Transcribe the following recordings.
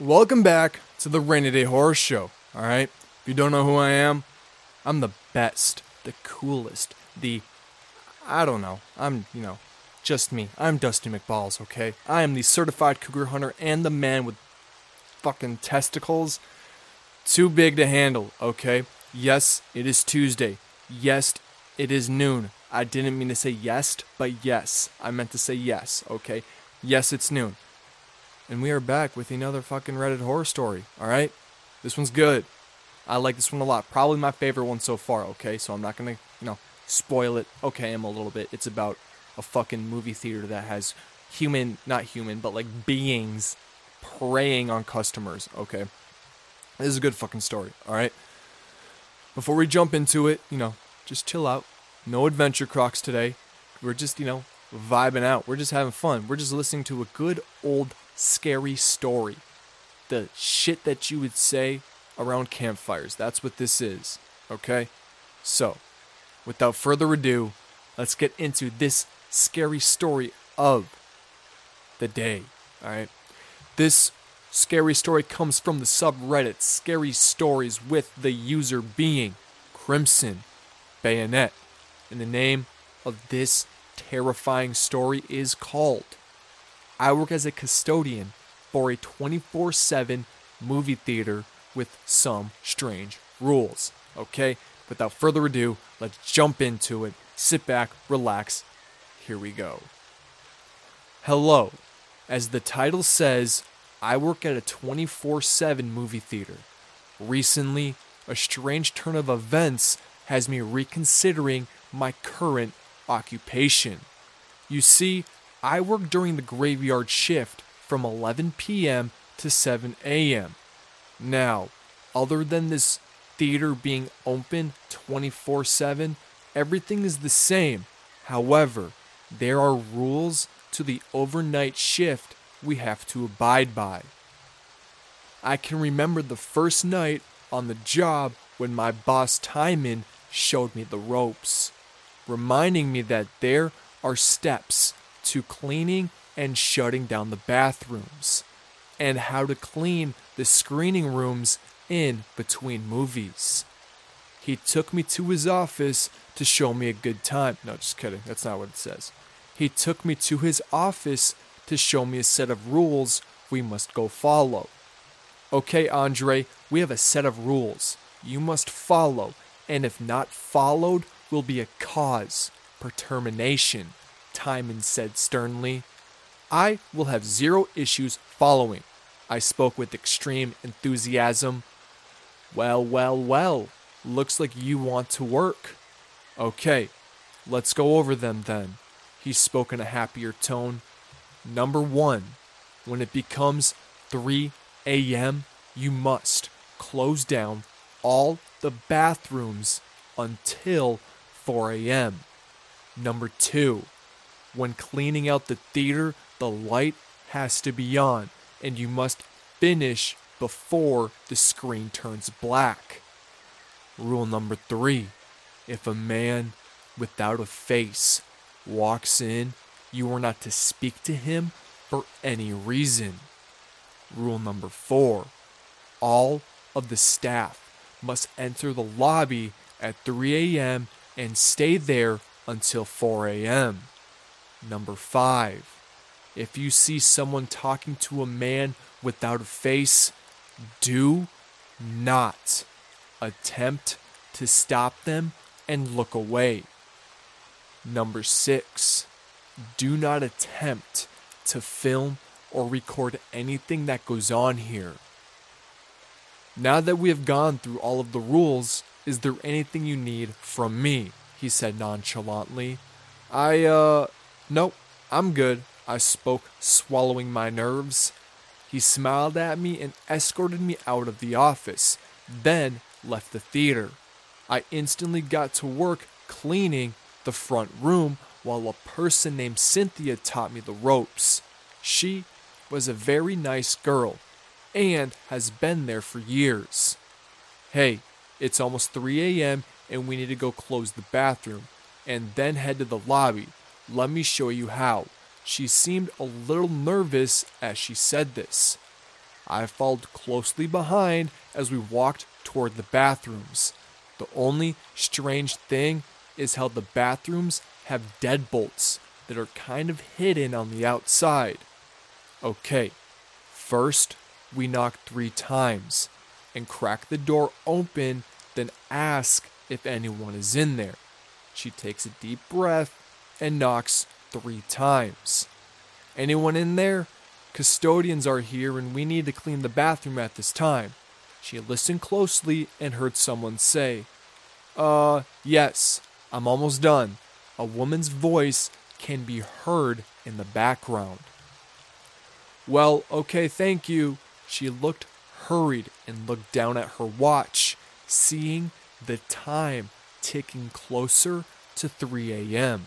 Welcome back to the Rainy Day Horror Show. All right. If you don't know who I am, I'm the best, the coolest, the. I don't know. I'm, you know, just me. I'm Dusty McBalls, okay? I am the certified cougar hunter and the man with fucking testicles too big to handle, okay? Yes, it is Tuesday. Yes, it is noon. I didn't mean to say yes, but yes. I meant to say yes, okay? Yes, it's noon. And we are back with another fucking Reddit horror story, alright? This one's good. I like this one a lot. Probably my favorite one so far, okay? So I'm not gonna, you know, spoil it. Okay, I'm a little bit. It's about a fucking movie theater that has human, not human, but like beings preying on customers, okay? This is a good fucking story, alright? Before we jump into it, you know, just chill out. No adventure crocs today. We're just, you know, vibing out. We're just having fun. We're just listening to a good old scary story. The shit that you would say around campfires. That's what this is. Okay? So, without further ado, let's get into this scary story of the day. Alright? This scary story comes from the subreddit Scary Stories with the user being Crimson Bayonet. And the name of this terrifying story is called I work as a custodian for a 24 7 movie theater with some strange rules. Okay? Without further ado, let's jump into it. Sit back, relax. Here we go. Hello. As the title says, I work at a 24 7 movie theater. Recently, a strange turn of events has me reconsidering my current occupation. You see, I work during the graveyard shift from 11 p.m. to 7 a.m. Now, other than this theater being open 24 7, everything is the same. However, there are rules to the overnight shift we have to abide by. I can remember the first night on the job when my boss Timon showed me the ropes, reminding me that there are steps to cleaning and shutting down the bathrooms, and how to clean the screening rooms in between movies. He took me to his office to show me a good time. No, just kidding. That's not what it says. He took me to his office to show me a set of rules we must go follow. Okay, Andre, we have a set of rules you must follow, and if not followed, will be a cause for termination, Timon said sternly. I will have zero issues following. I spoke with extreme enthusiasm. Well, well, well, looks like you want to work. Okay, let's go over them then. He spoke in a happier tone. Number one, when it becomes 3 a.m., you must close down all the bathrooms until 4 a.m. Number two, when cleaning out the theater, the light has to be on, and you must finish before the screen turns black. Rule number three if a man without a face walks in, you are not to speak to him for any reason. Rule number four all of the staff must enter the lobby at 3 a.m. and stay there until 4 a.m. Number five, if you see someone talking to a man without a face, do not attempt to stop them and look away. Number six, do not attempt to film or record anything that goes on here. Now that we have gone through all of the rules, is there anything you need from me? He said nonchalantly. I, uh, nope, I'm good, I spoke, swallowing my nerves. He smiled at me and escorted me out of the office, then left the theater. I instantly got to work cleaning the front room while a person named Cynthia taught me the ropes. She was a very nice girl and has been there for years. Hey, it's almost 3 a.m. and we need to go close the bathroom and then head to the lobby. Let me show you how. She seemed a little nervous as she said this. I followed closely behind as we walked toward the bathrooms. The only strange thing is how the bathrooms have deadbolts that are kind of hidden on the outside. Okay, first we knock three times and crack the door open, then ask if anyone is in there. She takes a deep breath and knocks three times. Anyone in there? Custodians are here and we need to clean the bathroom at this time. She listened closely and heard someone say, Uh, yes, I'm almost done. A woman's voice can be heard in the background. Well, okay, thank you. She looked hurried and looked down at her watch, seeing the time ticking closer to 3 a.m.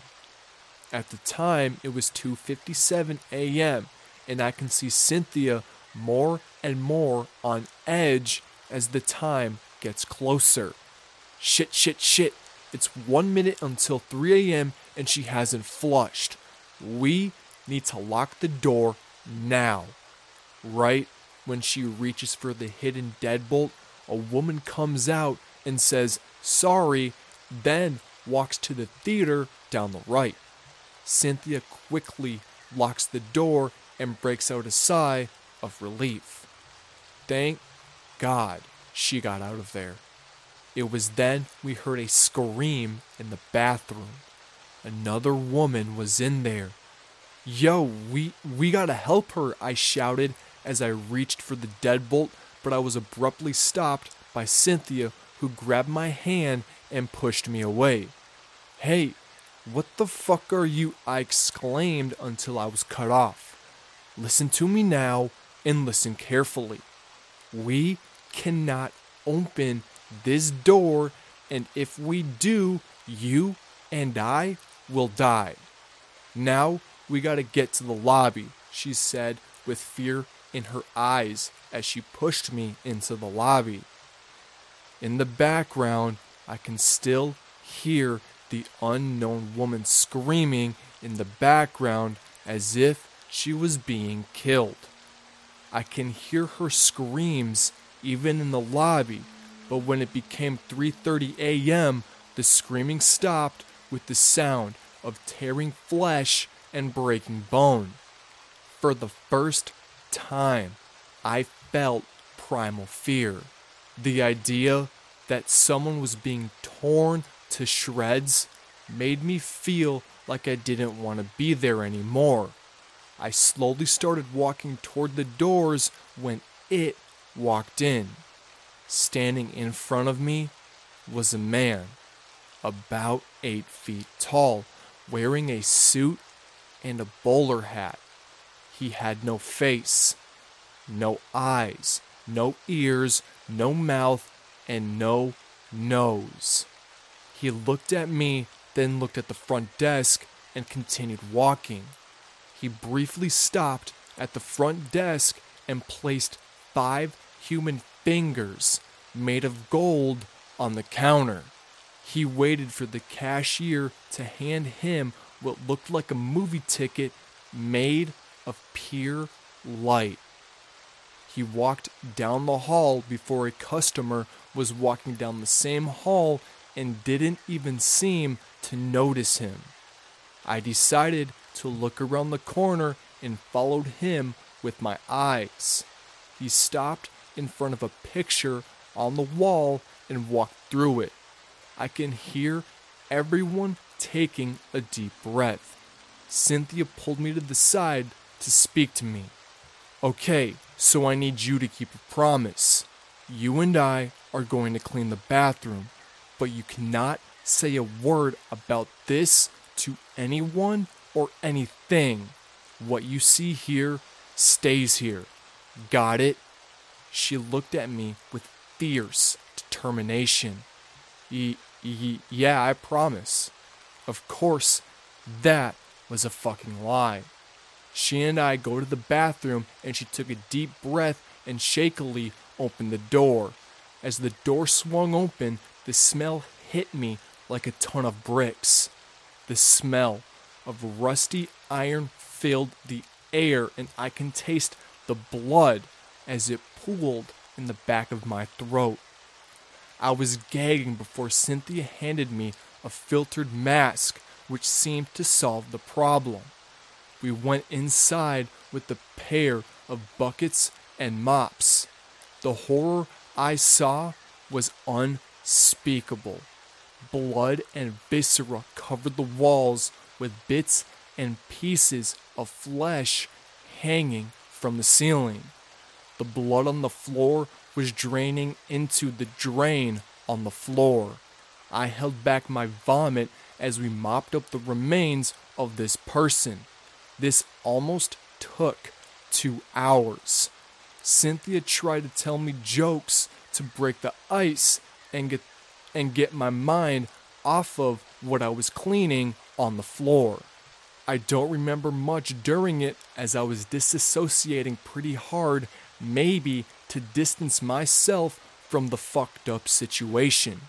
At the time, it was 2:57 a.m., and I can see Cynthia more and more on edge as the time gets closer. Shit, shit, shit. It's 1 minute until 3 a.m. and she hasn't flushed. We need to lock the door now. Right when she reaches for the hidden deadbolt, a woman comes out and says, Sorry, then walks to the theater down the right. Cynthia quickly locks the door and breaks out a sigh of relief. Thank God she got out of there. It was then we heard a scream in the bathroom. Another woman was in there. Yo, we we gotta help her, I shouted as I reached for the deadbolt, but I was abruptly stopped by Cynthia, who grabbed my hand and pushed me away. Hey, what the fuck are you? I exclaimed until I was cut off. Listen to me now and listen carefully. We cannot open this door, and if we do, you and I will die. Now we gotta get to the lobby, she said with fear in her eyes as she pushed me into the lobby. In the background, I can still hear the unknown woman screaming in the background as if she was being killed. I can hear her screams even in the lobby, but when it became 3:30 a.m., the screaming stopped with the sound of tearing flesh and breaking bone. For the first time, I felt primal fear. The idea that someone was being torn to shreds made me feel like I didn't want to be there anymore. I slowly started walking toward the doors when it walked in. Standing in front of me was a man, about eight feet tall, wearing a suit and a bowler hat. He had no face, no eyes, no ears, no mouth, and no nose. He looked at me, then looked at the front desk, and continued walking. He briefly stopped at the front desk and placed five human fingers made of gold on the counter. He waited for the cashier to hand him what looked like a movie ticket made of pure light. He walked down the hall before a customer was walking down the same hall and didn't even seem to notice him. I decided to look around the corner and followed him with my eyes. He stopped in front of a picture on the wall and walked through it. I can hear everyone taking a deep breath. Cynthia pulled me to the side to speak to me. Okay, so I need you to keep a promise. You and I are going to clean the bathroom, but you cannot say a word about this to anyone or anything. What you see here stays here. Got it? She looked at me with fierce determination. Y- y- yeah, I promise. Of course, that was a fucking lie. She and I go to the bathroom and she took a deep breath and shakily opened the door. As the door swung open, the smell hit me like a ton of bricks. The smell of rusty iron filled the air, and I can taste the blood as it pooled in the back of my throat. I was gagging before Cynthia handed me a filtered mask which seemed to solve the problem. We went inside with the pair of buckets and mops. The horror I saw was unspeakable. Blood and viscera covered the walls with bits and pieces of flesh hanging from the ceiling. The blood on the floor was draining into the drain on the floor. I held back my vomit as we mopped up the remains of this person. This almost took two hours. Cynthia tried to tell me jokes to break the ice and get and get my mind off of what I was cleaning on the floor. I don't remember much during it as I was disassociating pretty hard, maybe to distance myself from the fucked up situation.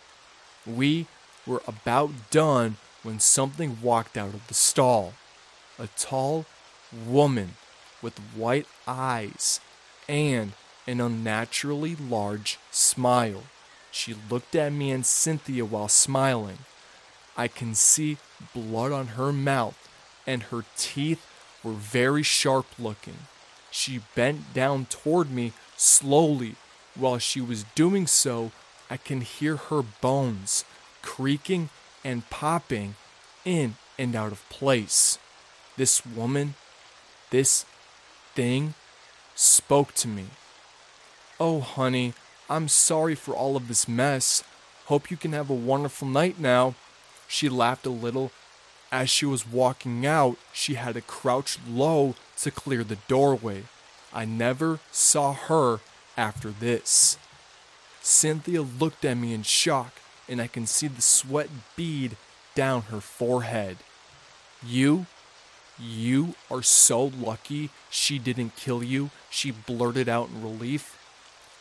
We were about done when something walked out of the stall. A tall woman with white eyes and an unnaturally large smile. She looked at me and Cynthia while smiling. I can see blood on her mouth, and her teeth were very sharp looking. She bent down toward me slowly. While she was doing so, I can hear her bones creaking and popping in and out of place. This woman, this thing, spoke to me. Oh, honey, I'm sorry for all of this mess. Hope you can have a wonderful night now. She laughed a little. As she was walking out, she had to crouch low to clear the doorway. I never saw her after this. Cynthia looked at me in shock, and I can see the sweat bead down her forehead. You, you are so lucky she didn't kill you, she blurted out in relief.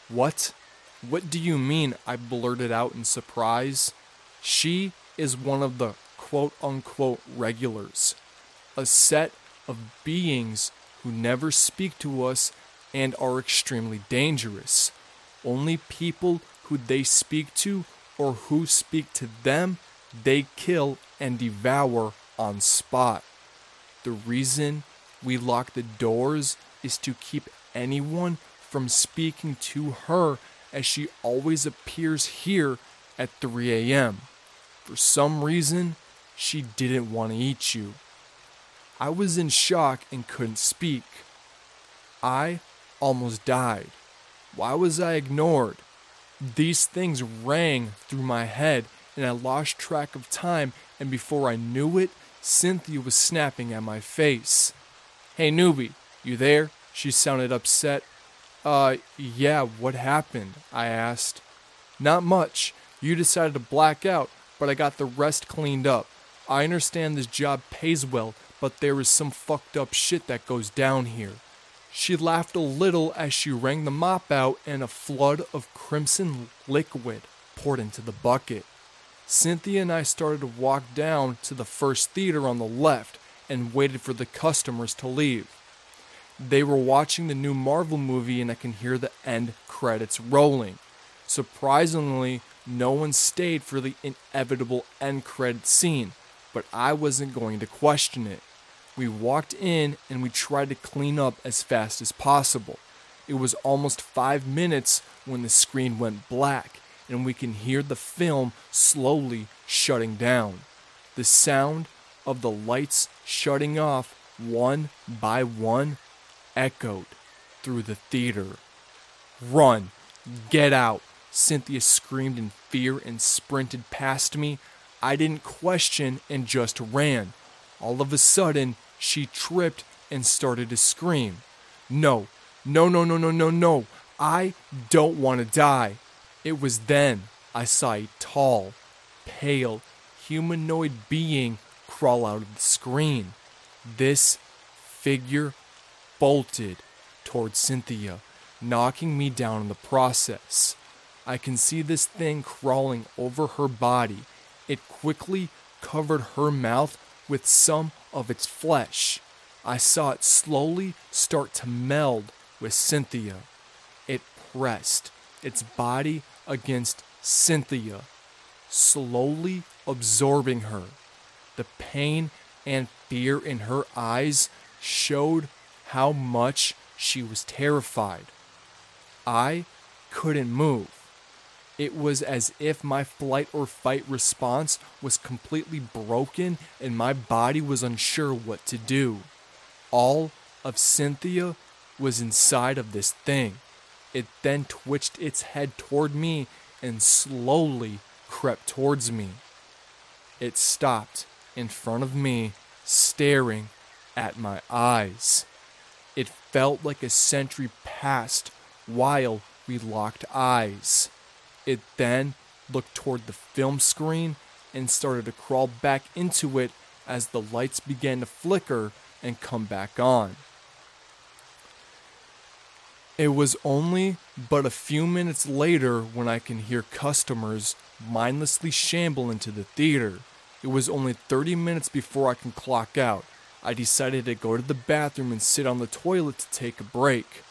What? What do you mean? I blurted out in surprise. She is one of the quote unquote regulars, a set of beings who never speak to us and are extremely dangerous. Only people who they speak to or who speak to them, they kill and devour on spot. The reason we lock the doors is to keep anyone from speaking to her as she always appears here at 3 a.m. For some reason, she didn't want to eat you. I was in shock and couldn't speak. I almost died. Why was I ignored? These things rang through my head, and I lost track of time, and before I knew it, Cynthia was snapping at my face. Hey, newbie, you there? She sounded upset. Uh, yeah, what happened? I asked. Not much. You decided to black out, but I got the rest cleaned up. I understand this job pays well, but there is some fucked up shit that goes down here. She laughed a little as she wrung the mop out and a flood of crimson liquid poured into the bucket. Cynthia and I started to walk down to the first theater on the left and waited for the customers to leave. They were watching the new Marvel movie and I can hear the end credits rolling. Surprisingly, no one stayed for the inevitable end credit scene, but I wasn't going to question it. We walked in and we tried to clean up as fast as possible. It was almost five minutes when the screen went black and we can hear the film slowly shutting down. The sound of the lights shutting off one by one echoed through the theater. Run! Get out! Cynthia screamed in fear and sprinted past me. I didn't question and just ran. All of a sudden, she tripped and started to scream. No, no, no, no, no, no, no. I don't want to die. It was then I saw a tall, pale, humanoid being crawl out of the screen. This figure bolted towards Cynthia, knocking me down in the process. I can see this thing crawling over her body. It quickly covered her mouth with some of its flesh. I saw it slowly start to meld with Cynthia. It pressed its body against Cynthia, slowly absorbing her. The pain and fear in her eyes showed how much she was terrified. I couldn't move. It was as if my flight or fight response was completely broken and my body was unsure what to do. All of Cynthia was inside of this thing. It then twitched its head toward me and slowly crept towards me. It stopped in front of me, staring at my eyes. It felt like a century passed while we locked eyes. It then looked toward the film screen and started to crawl back into it as the lights began to flicker and come back on. It was only but a few minutes later when I can hear customers mindlessly shamble into the theater. It was only 30 minutes before I can clock out. I decided to go to the bathroom and sit on the toilet to take a break.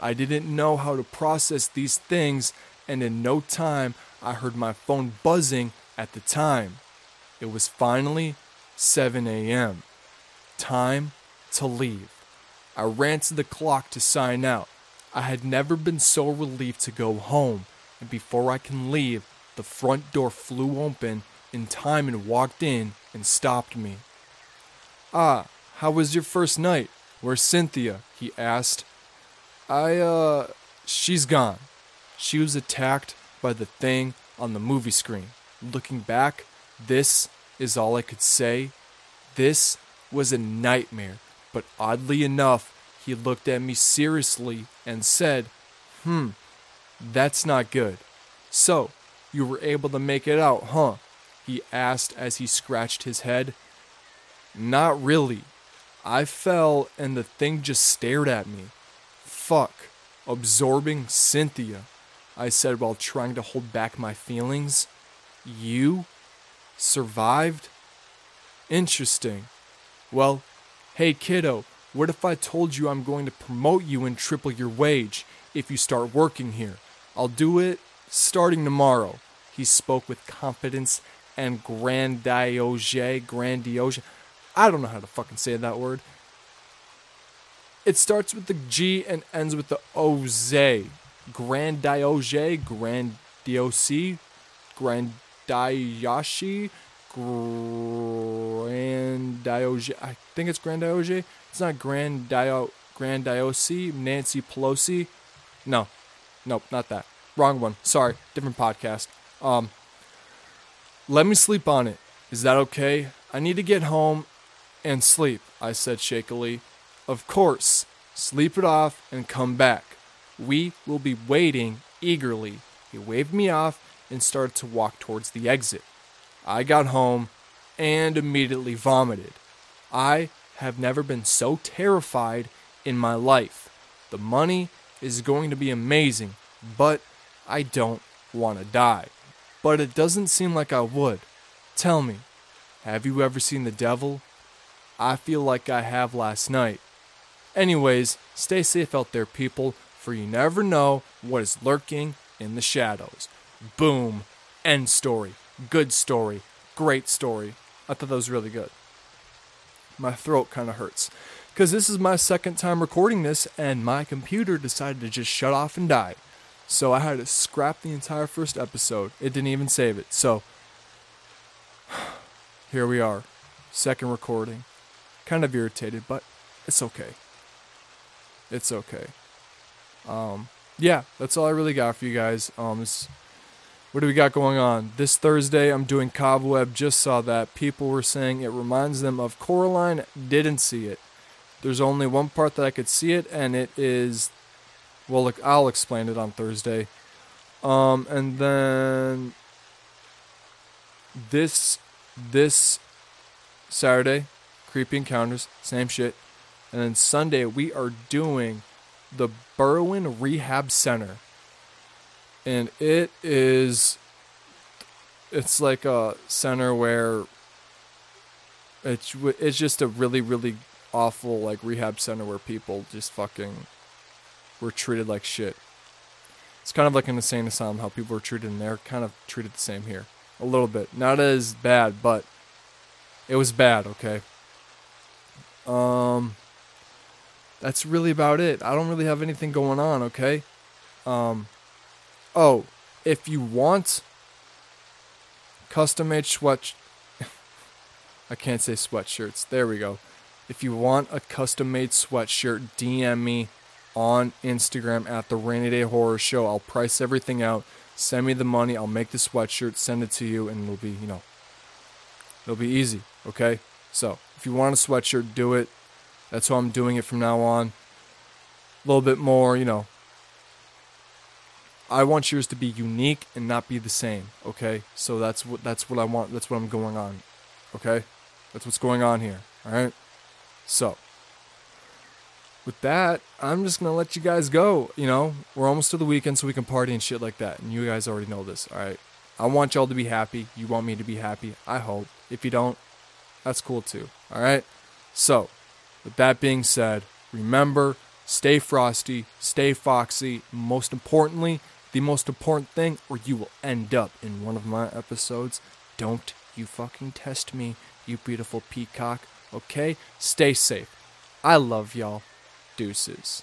I didn't know how to process these things, and in no time I heard my phone buzzing at the time. It was finally 7 a.m. Time to leave. I ran to the clock to sign out. I had never been so relieved to go home, and before I can leave, the front door flew open in time and walked in and stopped me. Ah, how was your first night? Where's Cynthia? he asked. I, uh, she's gone. She was attacked by the thing on the movie screen. Looking back, this is all I could say. This was a nightmare, but oddly enough, he looked at me seriously and said, Hmm, that's not good. So, you were able to make it out, huh? He asked as he scratched his head. Not really. I fell and the thing just stared at me. Fuck. Absorbing Cynthia, I said while trying to hold back my feelings. You survived? Interesting. Well, hey kiddo, what if I told you I'm going to promote you and triple your wage if you start working here? I'll do it starting tomorrow. He spoke with confidence and grandiose, grandiose. I don't know how to fucking say that word. It starts with the G and ends with the OZ. Grandiose, grandiose, grandiose, grandiose. I think it's grandiose. It's not grandio, grandiose, Nancy Pelosi. No, nope, not that. Wrong one. Sorry, different podcast. Um, let me sleep on it. Is that okay? I need to get home and sleep, I said shakily. Of course. Sleep it off and come back. We will be waiting eagerly. He waved me off and started to walk towards the exit. I got home and immediately vomited. I have never been so terrified in my life. The money is going to be amazing, but I don't want to die. But it doesn't seem like I would. Tell me, have you ever seen the devil? I feel like I have last night. Anyways, stay safe out there, people, for you never know what is lurking in the shadows. Boom. End story. Good story. Great story. I thought that was really good. My throat kind of hurts. Because this is my second time recording this, and my computer decided to just shut off and die. So I had to scrap the entire first episode. It didn't even save it. So here we are. Second recording. Kind of irritated, but it's okay. It's okay. Um, yeah, that's all I really got for you guys. Um, this, what do we got going on? This Thursday, I'm doing Cobweb. Just saw that. People were saying it reminds them of Coraline. Didn't see it. There's only one part that I could see it, and it is. Well, look, I'll explain it on Thursday. Um, and then this this Saturday, Creepy Encounters, same shit. And then Sunday we are doing the Berwyn Rehab Center. And it is it's like a center where it's it's just a really really awful like rehab center where people just fucking were treated like shit. It's kind of like an insane asylum how people are treated, and they're kind of treated the same here. A little bit. Not as bad, but it was bad, okay? Um, that's really about it. I don't really have anything going on, okay? Um, oh, if you want custom made sweat, I can't say sweatshirts. There we go. If you want a custom made sweatshirt, DM me on Instagram at the Rainy Day Horror Show. I'll price everything out. Send me the money. I'll make the sweatshirt, send it to you, and it'll be, you know, it'll be easy. Okay? So, if you want a sweatshirt, do it. That's how I'm doing it from now on. A little bit more, you know. I want yours to be unique and not be the same. Okay? So that's what that's what I want. That's what I'm going on. Okay? That's what's going on here. All right? So, with that, I'm just gonna let you guys go. You know, we're almost to the weekend, so we can party and shit like that. And you guys already know this. All right. I want y'all to be happy. You want me to be happy. I hope. If you don't, that's cool too. All right. So, with that being said, remember, stay frosty, stay foxy. Most importantly, the most important thing, or you will end up in one of my episodes. Don't you fucking test me, you beautiful peacock. Okay? Stay safe. I love y'all. Deuces.